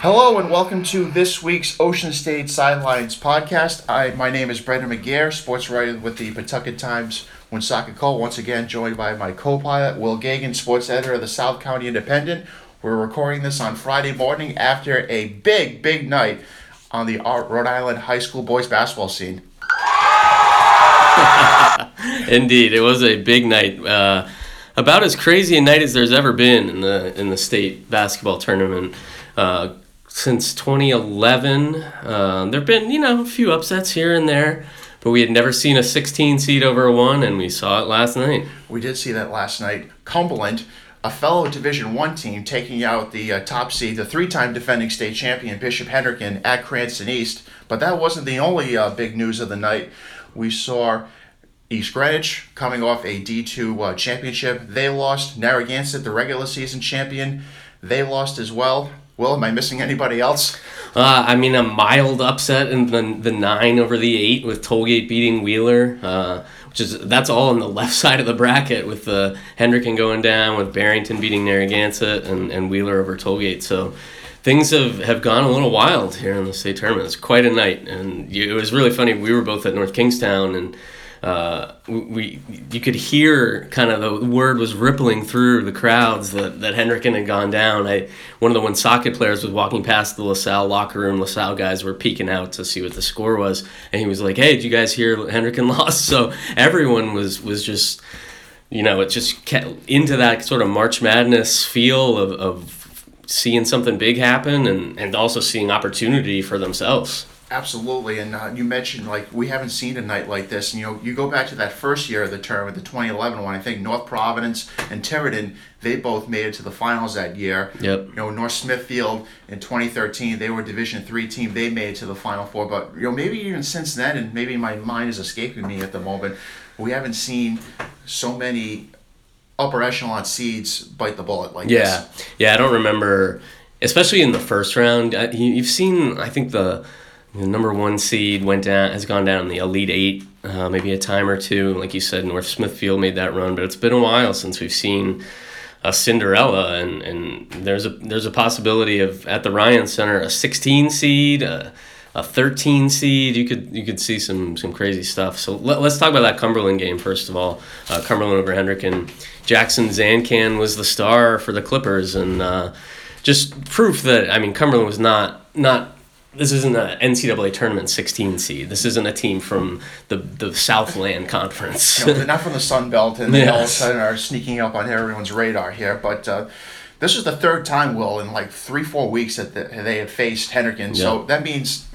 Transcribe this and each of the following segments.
Hello and welcome to this week's Ocean State Sidelines podcast. I, my name is Brendan McGair, sports writer with the Pawtucket Times Woonsocket Call. Once again, joined by my co-pilot Will Gagan, sports editor of the South County Independent. We're recording this on Friday morning after a big, big night on the Rhode Island high school boys basketball scene. Indeed, it was a big night. Uh, about as crazy a night as there's ever been in the in the state basketball tournament. Uh, since 2011. Uh, there have been, you know, a few upsets here and there, but we had never seen a 16 seed over a one, and we saw it last night. We did see that last night. Cumberland, a fellow Division One team, taking out the uh, top seed, the three-time defending state champion Bishop Hendricken at Cranston East. But that wasn't the only uh, big news of the night. We saw East Greenwich coming off a D2 uh, championship. They lost. Narragansett, the regular season champion, they lost as well. Will, am I missing anybody else? Uh, I mean, a mild upset in the, the nine over the eight with Tollgate beating Wheeler, uh, which is that's all on the left side of the bracket with the uh, Hendricken going down, with Barrington beating Narragansett and, and Wheeler over Tollgate. So things have, have gone a little wild here in the state tournament. It's quite a night, and it was really funny. We were both at North Kingstown and uh, we you could hear kind of the word was rippling through the crowds that, that Hendricken had gone down. I one of the Woonsocket players was walking past the LaSalle locker room. LaSalle guys were peeking out to see what the score was, and he was like, "Hey, did you guys hear Hendricken lost?" So everyone was was just you know it just kept into that sort of March Madness feel of, of seeing something big happen and, and also seeing opportunity for themselves. Absolutely, and uh, you mentioned like we haven't seen a night like this. And, you know, you go back to that first year of the tournament, the 2011 one. I think North Providence and Tiverton, they both made it to the finals that year. Yep. You know, North Smithfield in 2013, they were a Division three team. They made it to the Final Four. But you know, maybe even since then, and maybe my mind is escaping me at the moment, we haven't seen so many upper echelon seeds bite the bullet like yeah. this. Yeah, yeah. I don't remember, especially in the first round. You've seen, I think the the number one seed went down has gone down in the elite eight uh, maybe a time or two. Like you said north smithfield made that run but it's been a while since we've seen a cinderella. And, and there's a there's a possibility of at the ryan center a 16 seed a, a 13 seed. You could you could see some some crazy stuff. So let, us talk about that cumberland game first of all. Uh, cumberland over hendricken jackson zancan was the star for the clippers. And uh, just proof that i mean cumberland was not not this isn't an NCAA tournament 16 seed. This isn't a team from the the Southland Conference. they're not from the Sun Belt, and they yes. all of a sudden are sneaking up on everyone's radar here. But uh, this is the third time, Will, in like three four weeks that the, they have faced Hendricken. So that means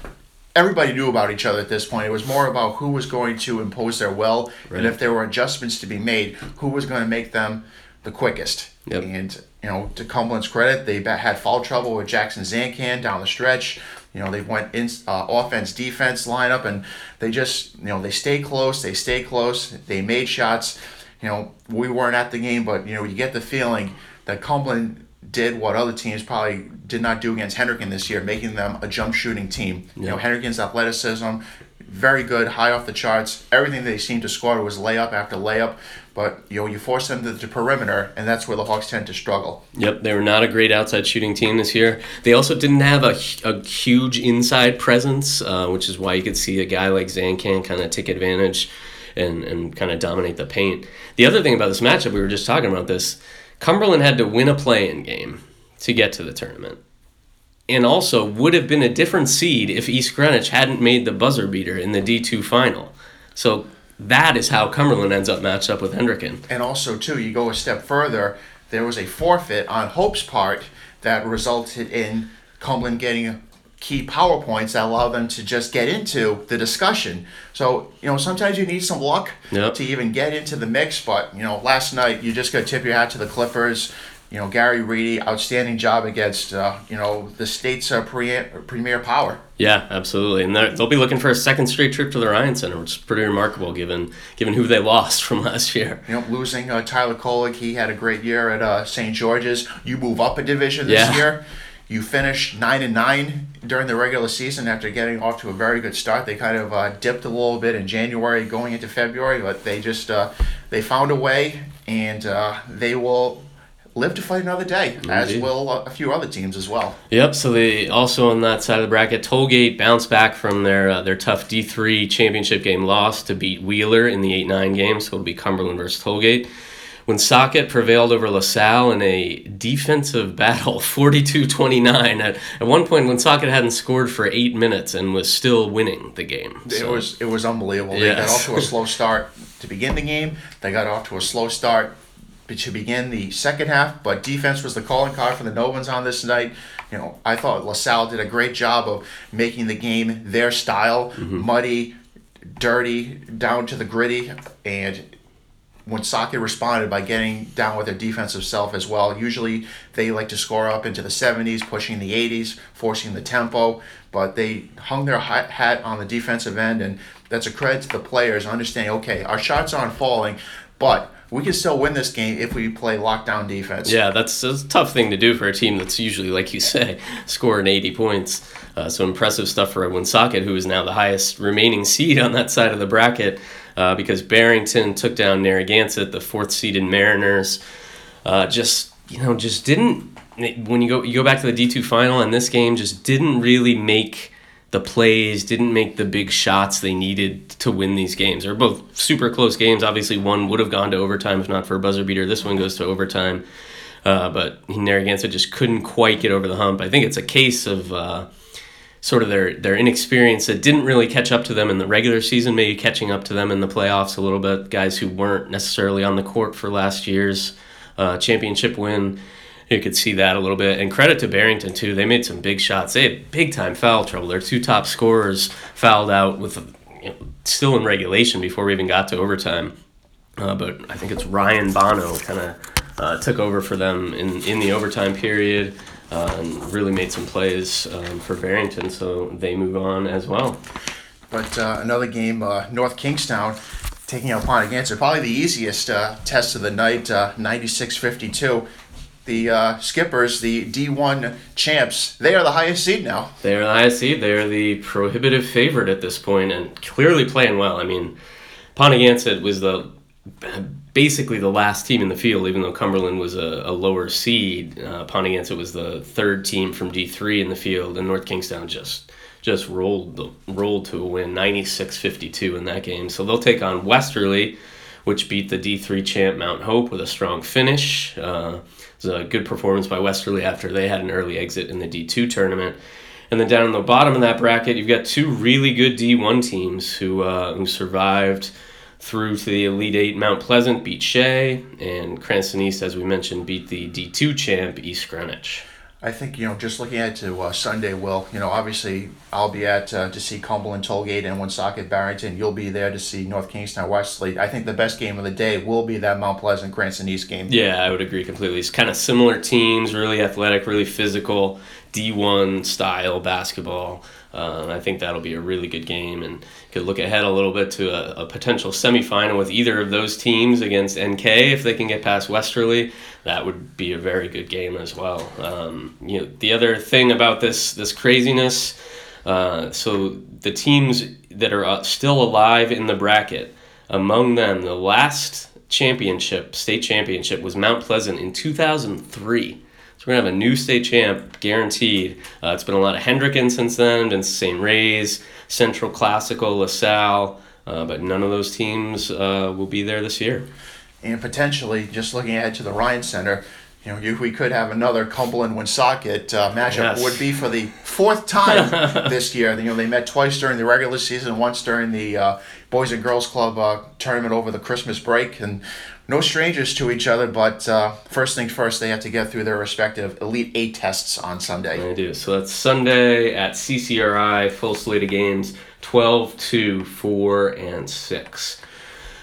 everybody knew about each other at this point. It was more about who was going to impose their will, right. and if there were adjustments to be made, who was going to make them the quickest. Yep. And you know, to Cumberland's credit, they had foul trouble with Jackson Zancan down the stretch. You know, they went in uh, offense, defense lineup, and they just, you know, they stayed close. They stayed close. They made shots. You know, we weren't at the game, but you know, you get the feeling that Cumberland did what other teams probably did not do against Hendricken this year, making them a jump shooting team. Yeah. You know, Hendricken's athleticism, very good, high off the charts. Everything they seemed to score was layup after layup. But you know, you force them to the perimeter, and that's where the Hawks tend to struggle. Yep, they were not a great outside shooting team this year. They also didn't have a, a huge inside presence, uh, which is why you could see a guy like Zancan kind of take advantage and, and kind of dominate the paint. The other thing about this matchup, we were just talking about this, Cumberland had to win a play-in game to get to the tournament. And also would have been a different seed if East Greenwich hadn't made the buzzer beater in the D2 final. So that is how Cumberland ends up matched up with Hendricken. And also, too, you go a step further, there was a forfeit on Hope's part that resulted in Cumberland getting key PowerPoints that allow them to just get into the discussion. So, you know, sometimes you need some luck yep. to even get into the mix, but, you know, last night you just got to tip your hat to the Clippers you know, Gary Reedy, outstanding job against, uh, you know, the state's uh, pre- premier power. Yeah, absolutely, and they'll be looking for a second straight trip to the Ryan Center, which is pretty remarkable given given who they lost from last year. You know, losing uh, Tyler Kolek, he had a great year at uh, St. George's. You move up a division this yeah. year. You finish nine and nine during the regular season after getting off to a very good start. They kind of uh, dipped a little bit in January, going into February, but they just uh, they found a way, and uh, they will live to fight another day, as Indeed. will a few other teams as well. Yep. So they also on that side of the bracket, Tollgate bounced back from their uh, their tough D three championship game loss to beat Wheeler in the eight nine game. So it'll be Cumberland versus Tollgate. Woonsocket prevailed over LaSalle in a defensive battle, 42-29. At, at one point, when Socket hadn't scored for eight minutes and was still winning the game. It was it was unbelievable. They got off to a slow start to begin the game. They got off to a slow start to begin the second half, but defense was the calling card for the Novans on this night. You know, I thought LaSalle did a great job of making the game their style, mm-hmm. muddy, dirty, down to the gritty, and Woonsocket responded by getting down with their defensive self as well. Usually they like to score up into the 70s, pushing the 80s, forcing the tempo, but they hung their hat hat on the defensive end, and that's a credit to the players understanding, okay, our shots aren't falling, but we can still win this game if we play lockdown defense. Yeah, that's, a tough thing to do for a team that's usually, like you say, scoring 80 points. Uh, so impressive stuff for Woonsocket, who is now the highest remaining seed on that side of the bracket, uh, because Barrington took down Narragansett, the fourth seeded Mariners. Uh, just you know, just didn't when you go you go back to the D two final and this game just didn't really make the plays, didn't make the big shots they needed to win these games. They're both super close games. Obviously, one would have gone to overtime if not for a buzzer beater. This one goes to overtime. Uh, but Narragansett just couldn't quite get over the hump. I think it's a case of uh, sort of their, their inexperience that didn't really catch up to them in the regular season, maybe catching up to them in the playoffs a little bit. Guys who weren't necessarily on the court for last year's uh, championship win. You could see that a little bit. And credit to Barrington, too. They made some big shots. They had big time foul trouble. Their two top scorers fouled out with you know, still in regulation before we even got to overtime. Uh, but I think it's Ryan Bono kind of uh, took over for them in, in the overtime period uh, and really made some plays um, for Barrington, so they move on as well. But uh, another game, uh, North Kingstown taking out Ponaganset, probably the easiest uh, test of the night, uh, 96-52. The uh, Skippers, the D1 champs, they are the highest seed now. They are the highest seed. They are the prohibitive favorite at this point and clearly playing well. I mean, Ponaganset was the basically the last team in the field, even though Cumberland was a, a lower seed. Uh, Ponaganset was the third team from D3 in the field, and North Kingstown just just rolled the, rolled to a win, 96-52 in that game. So they'll take on Westerly, which beat the D3 champ Mount Hope with a strong finish. Uh, it was a good performance by Westerly after they had an early exit in the D2 tournament. And then down in the bottom of that bracket, you've got two really good D1 teams who uh, who survived through to the Elite Eight. Mount Pleasant beat Shea, and Cranston East, as we mentioned, beat the D2 champ East Greenwich. I think, you know, just looking at to uh, Sunday, Will, you know, obviously I'll be at uh, to see Cumberland Tollgate and Woonsocket Barrington. You'll be there to see North Kingstown Westerly. I think the best game of the day will be that Mount Pleasant Cranston East game. Yeah, I would agree completely. It's kind of similar teams, really athletic, really physical, D1 style basketball. Uh, I think that'll be a really good game and could look ahead a little bit to a, a potential semifinal with either of those teams against NK if they can get past Westerly. That would be a very good game as well. Um, you know, the other thing about this this craziness, uh, so the teams that are uh, still alive in the bracket, among them, the last championship, state championship, was Mount Pleasant in 2003. So we're gonna have a new state champ guaranteed. Uh, it's been a lot of Hendricken since then, been St. Ray's, Central Classical, LaSalle, uh, but none of those teams uh, will be there this year. And potentially, just looking ahead to the Ryan Center, you know, you, we could have another Cumberland Woonsocket uh, matchup. Yes. Would be for the fourth time this year. You know, they met twice during the regular season, once during the uh, Boys and Girls Club uh, tournament over the Christmas break, and no strangers to each other. But uh, first things first, they have to get through their respective Elite Eight tests on Sunday. I do. So that's Sunday at CCRI, full slate of games, 12, 2, 4, and 6.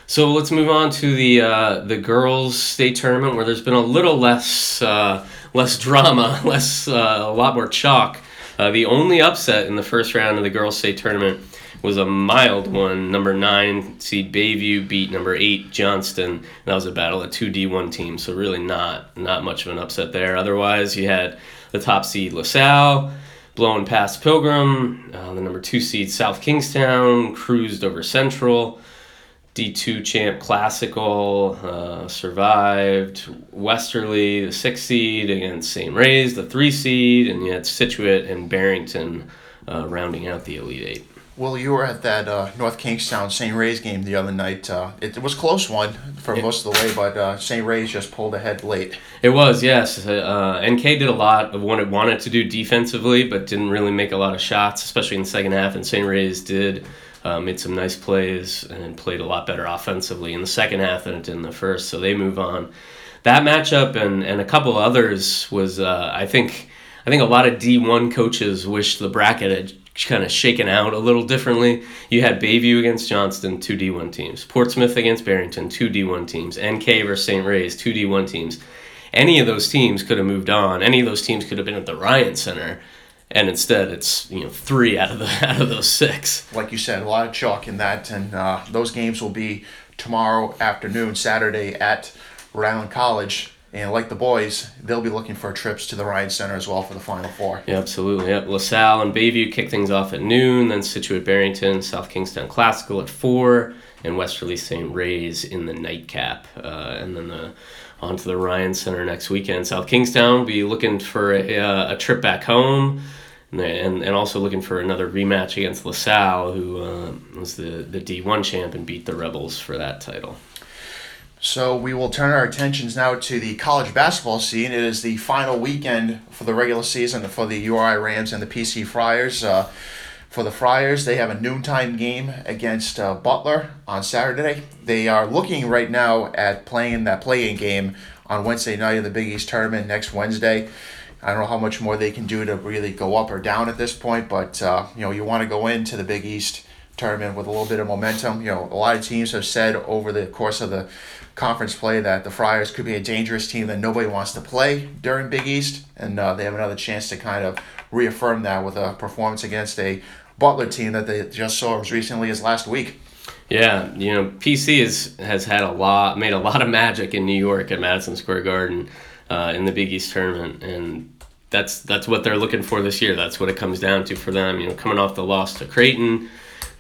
So let's move on to the uh, the girls' state tournament, where there's been a little less uh, less drama, less uh, a lot more chalk. Uh, the only upset in the first round of the girls' state tournament was a mild one. Number nine seed Bayview beat number eight Johnston. That was a battle of two D1 teams, so really not not much of an upset there. Otherwise, you had the top seed LaSalle blowing past Pilgrim. Uh, the number two seed South Kingstown cruised over Central. D2 champ Classical uh, survived. Westerly, the six seed, against St. Ray's, the three seed, and yet Scituate and Barrington uh, rounding out the Elite Eight. Well, you were at that uh, North Kingstown St. Ray's game the other night. Uh, it, it was a close one for Yeah. most of the way, but uh, St. Ray's just pulled ahead late. It was, yes. Uh, NK did a lot of what it wanted to do defensively, but didn't really make a lot of shots, especially in the second half. And St. Ray's did, uh, made some nice plays and played a lot better offensively in the second half than it did in the first. So they move on. That matchup and, and a couple others was, uh, I think, I think a lot of D1 coaches wish the bracket had kind of shaken out a little differently. You had Bayview against Johnston, two D1 teams. Portsmouth against Barrington, two D1 teams. NK versus St. Ray's, two D1 teams. Any of those teams could have moved on. Any of those teams could have been at the Ryan Center, and instead it's you know three out of the out of those six. Like you said, a lot of chalk in that, and uh, those games will be tomorrow afternoon, Saturday at Rhode Island College. And like the boys, they'll be looking for trips to the Ryan Center as well for the Final Four. Yeah, absolutely. Yep. LaSalle and Bayview kick things off at noon, then Scituate Barrington, South Kingstown Classical at 4, and Westerly St. Ray's in the nightcap. Uh, and then the, on to the Ryan Center next weekend. South Kingstown be looking for a, uh, a trip back home. And, and, and also looking for another rematch against LaSalle, who uh, was the, the D1 champ and beat the Rebels for that title. So we will turn our attentions now to the college basketball scene. It is the final weekend for the regular season for the URI Rams and the PC Friars. Uh, for the Friars, they have a noontime game against uh, Butler on Saturday. They are looking right now at playing that play-in game on Wednesday night of the Big East tournament next Wednesday. I don't know how much more they can do to really go up or down at this point, but uh, you know you want to go into the Big East tournament with a little bit of momentum. You know, a lot of teams have said over the course of the conference play that the Friars could be a dangerous team that nobody wants to play during Big East, and uh, they have another chance to kind of reaffirm that with a performance against a Butler team that they just saw as recently as last week. Yeah, you know, PC is, has had a lot, made a lot of magic in New York at Madison Square Garden uh, in the Big East tournament, and that's that's what they're looking for this year. That's what it comes down to for them. You know, coming off the loss to Creighton,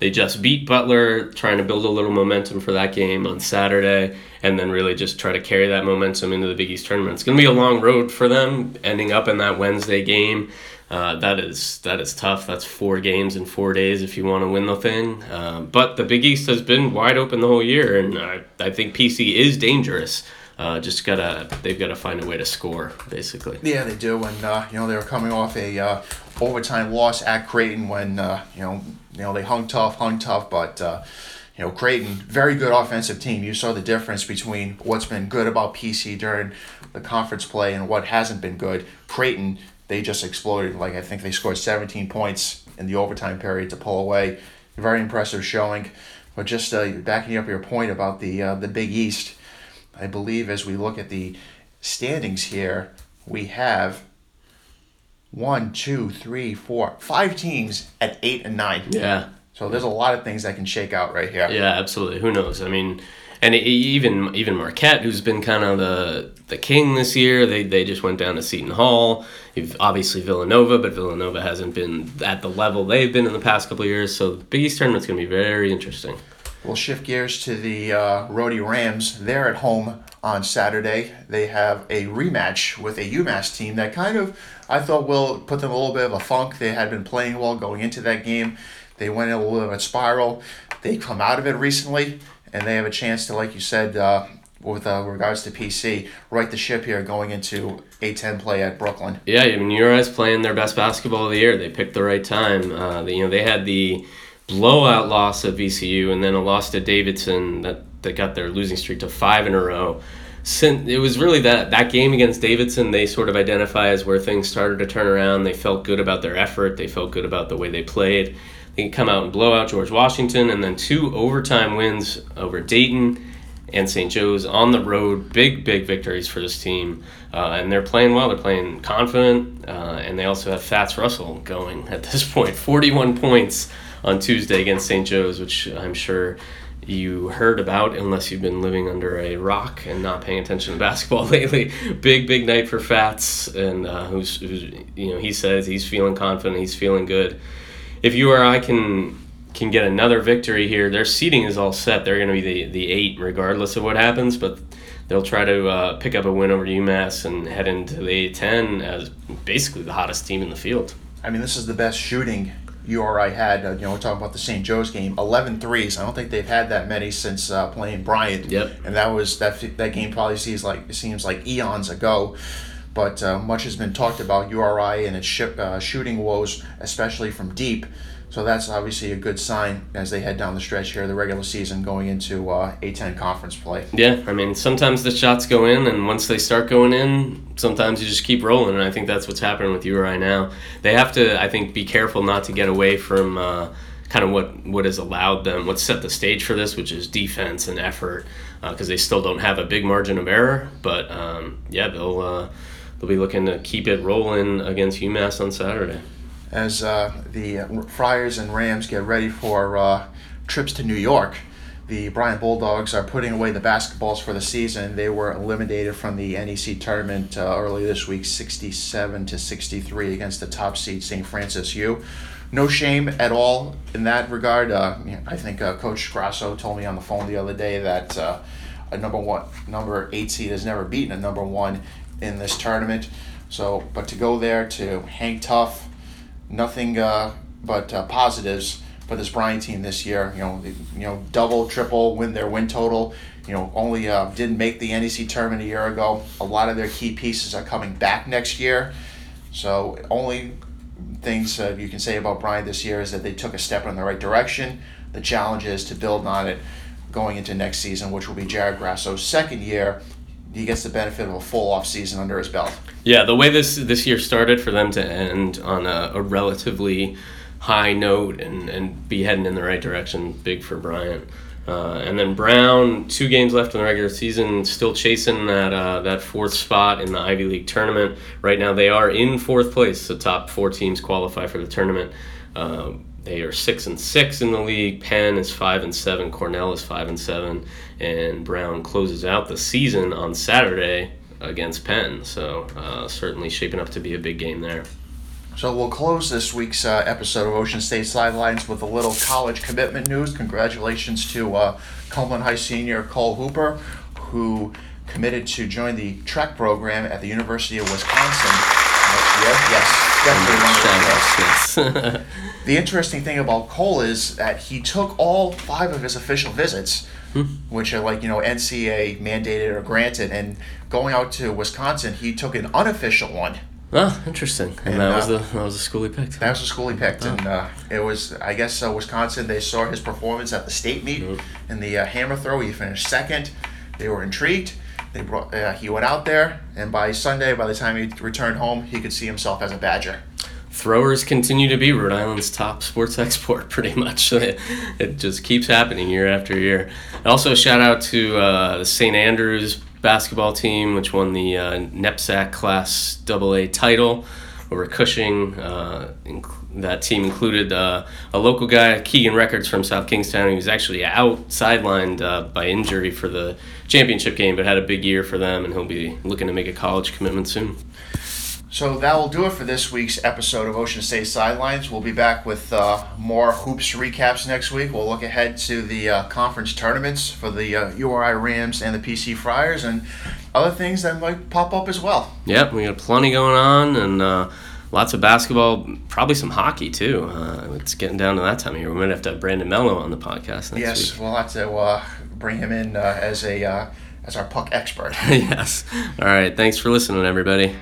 they just beat Butler, trying to build a little momentum for that game on Saturday, and then really just try to carry that momentum into the Big East tournament. It's going to be a long road for them, ending up in that Wednesday game. Uh, that is that is tough. That's four games in four days if you want to win the thing. Uh, but the Big East has been wide open the whole year, and I, I think PC is dangerous. Uh, just gotta they've got to find a way to score basically. Yeah, they do, and uh, you know they were coming off a uh, overtime loss at Creighton when uh, you know you know they hung tough, hung tough, but. Uh, you know, Creighton, very good offensive team. You saw the difference between what's been good about PC during the conference play and what hasn't been good. Creighton, they just exploded. Like I think they scored 17 points in the overtime period to pull away. Very impressive showing. But just uh, backing up your point about the the Big East, I believe as we look at the standings here, we have one, two, three, four, five teams at eight and nine. Yeah, So there's a lot of things that can shake out right here. yeah, absolutely. Who knows? I mean, and even even Marquette, who's been kind of the the king this year, they they just went down to Seton Hall. You've obviously Villanova, but Villanova hasn't been at the level they've been in the past couple of years. So the Big East tournament's going to be very interesting. We'll shift gears to the uh, Rhody Rams. They're at home on Saturday. They have a rematch with a UMass team that kind of, I thought, will put them a little bit of a funk. They had been playing well going into that game. They went in a little bit of a spiral. They come out of it recently, and they have a chance to, like you said, uh, with uh, regards to PC, right the ship here going into A10 play at Brooklyn. Yeah, I mean, URI's playing their best basketball of the year. They picked the right time. Uh, you know, they had the blowout loss at VCU and then a loss to Davidson that, that got their losing streak to five in a row. Since it was really that that game against Davidson, they sort of identify as where things started to turn around. They felt good about their effort. They felt good about the way they played. They come out and blow out George Washington, and then two overtime wins over Dayton and St. Joe's on the road. Big, big victories for this team. Uh, and they're playing well. They're playing confident. Uh, and they also have Fats Russell going at this point. 41 points on Tuesday against St. Joe's, which I'm sure you heard about unless you've been living under a rock and not paying attention to basketball lately. Big, big night for Fats. And uh, who's, who's, you know, he says he's feeling confident. He's feeling good. If URI can can get another victory here, their seating is all set. They're going to be the, the eight regardless of what happens, but they'll try to uh, pick up a win over UMass and head into the A10 as basically the hottest team in the field. I mean, this is the best shooting URI had. Uh, you know, we're talking about the St. Joe's game, 11 threes. I don't think they've had that many since uh, playing Bryant. Yep. And that was that that game probably seems like it seems like eons ago. But uh, much has been talked about URI and its sh- uh, shooting woes, especially from deep. So that's obviously a good sign as they head down the stretch here, the regular season going into uh, A10 conference play. Yeah, I mean, sometimes the shots go in, and once they start going in, sometimes you just keep rolling, and I think that's what's happening with URI now. They have to, I think, be careful not to get away from uh, kind of what, what has allowed them, what set the stage for this, which is defense and effort, because uh, they still don't have a big margin of error. But um, yeah, they'll uh, they'll be looking to keep it rolling against UMass on Saturday as uh, the Friars and Rams get ready for uh, trips to New York. The Bryant Bulldogs are putting away the basketballs for the season. They were eliminated from the NEC tournament uh, early this week, 67 to 63 against the top seed St. Francis U. No shame at all in that regard. Uh, I think uh, Coach Grasso told me on the phone the other day that uh, a number one, number eight seed has never beaten a number one in this tournament. So, but to go there to hang tough, nothing uh, but uh, positives for this Bryant team this year. You know, they, you know, double, triple win their win total. You know, only uh, didn't make the NEC tournament a year ago. A lot of their key pieces are coming back next year. So only things uh, you can say about Bryant this year is that they took a step in the right direction. The challenge is to build on it going into next season, which will be Jared Grasso's second year. He gets the benefit of a full off season under his belt. Yeah, the way this this year started for them to end on a, a relatively high note and, and be heading in the right direction, big for Bryant. Uh, and then Brown, two games left in the regular season, still chasing that uh, that fourth spot in the Ivy League tournament. Right now, they are in fourth place. The top four teams qualify for the tournament. Uh, they are six and six in the league. Penn is five and seven. Cornell is five and seven, and Brown closes out the season on Saturday against Penn. So uh, certainly shaping up to be a big game there. So we'll close this week's uh, episode of Ocean State Sidelines with a little college commitment news. Congratulations to uh, High senior Cole Hooper, who committed to join the track program at the University of Wisconsin next year. Yes, definitely one of the The interesting thing about Cole is that he took all five of his official visits, hmm. which are like you know NCAA mandated or granted, and going out to Wisconsin, he took an unofficial one. Oh, interesting. And, and that uh, was the that was the school he picked. That was the school he picked, oh. and uh, it was I guess uh, Wisconsin. They saw his performance at the state meet in the uh, hammer throw. He finished second. They were intrigued. They brought uh, he went out there, and by Sunday, by the time he returned home, he could see himself as a Badger. Throwers continue to be Rhode Island's top sports export, pretty much. It, just keeps happening year after year. Also, shout out to uh, the St. Andrews basketball team, which won the uh, NEPSAC Class AA title over Cushing. Uh, inc- that team included uh, a local guy, Keegan Records from South Kingstown. He was actually out sidelined uh, by injury for the championship game, but had a big year for them, and he'll be looking to make a college commitment soon. So that will do it for this week's episode of Ocean State Sidelines. We'll be back with uh, more hoops recaps next week. We'll look ahead to the uh, conference tournaments for the uh, URI Rams and the PC Friars and other things that might pop up as well. Yep, we got plenty going on and uh, lots of basketball, probably some hockey too. Uh, it's getting down to that time of year. We might have to have Brandon Mello on the podcast next yes, week. we'll have to uh, bring him in as a as our puck expert. yes. All right. Thanks for listening, everybody.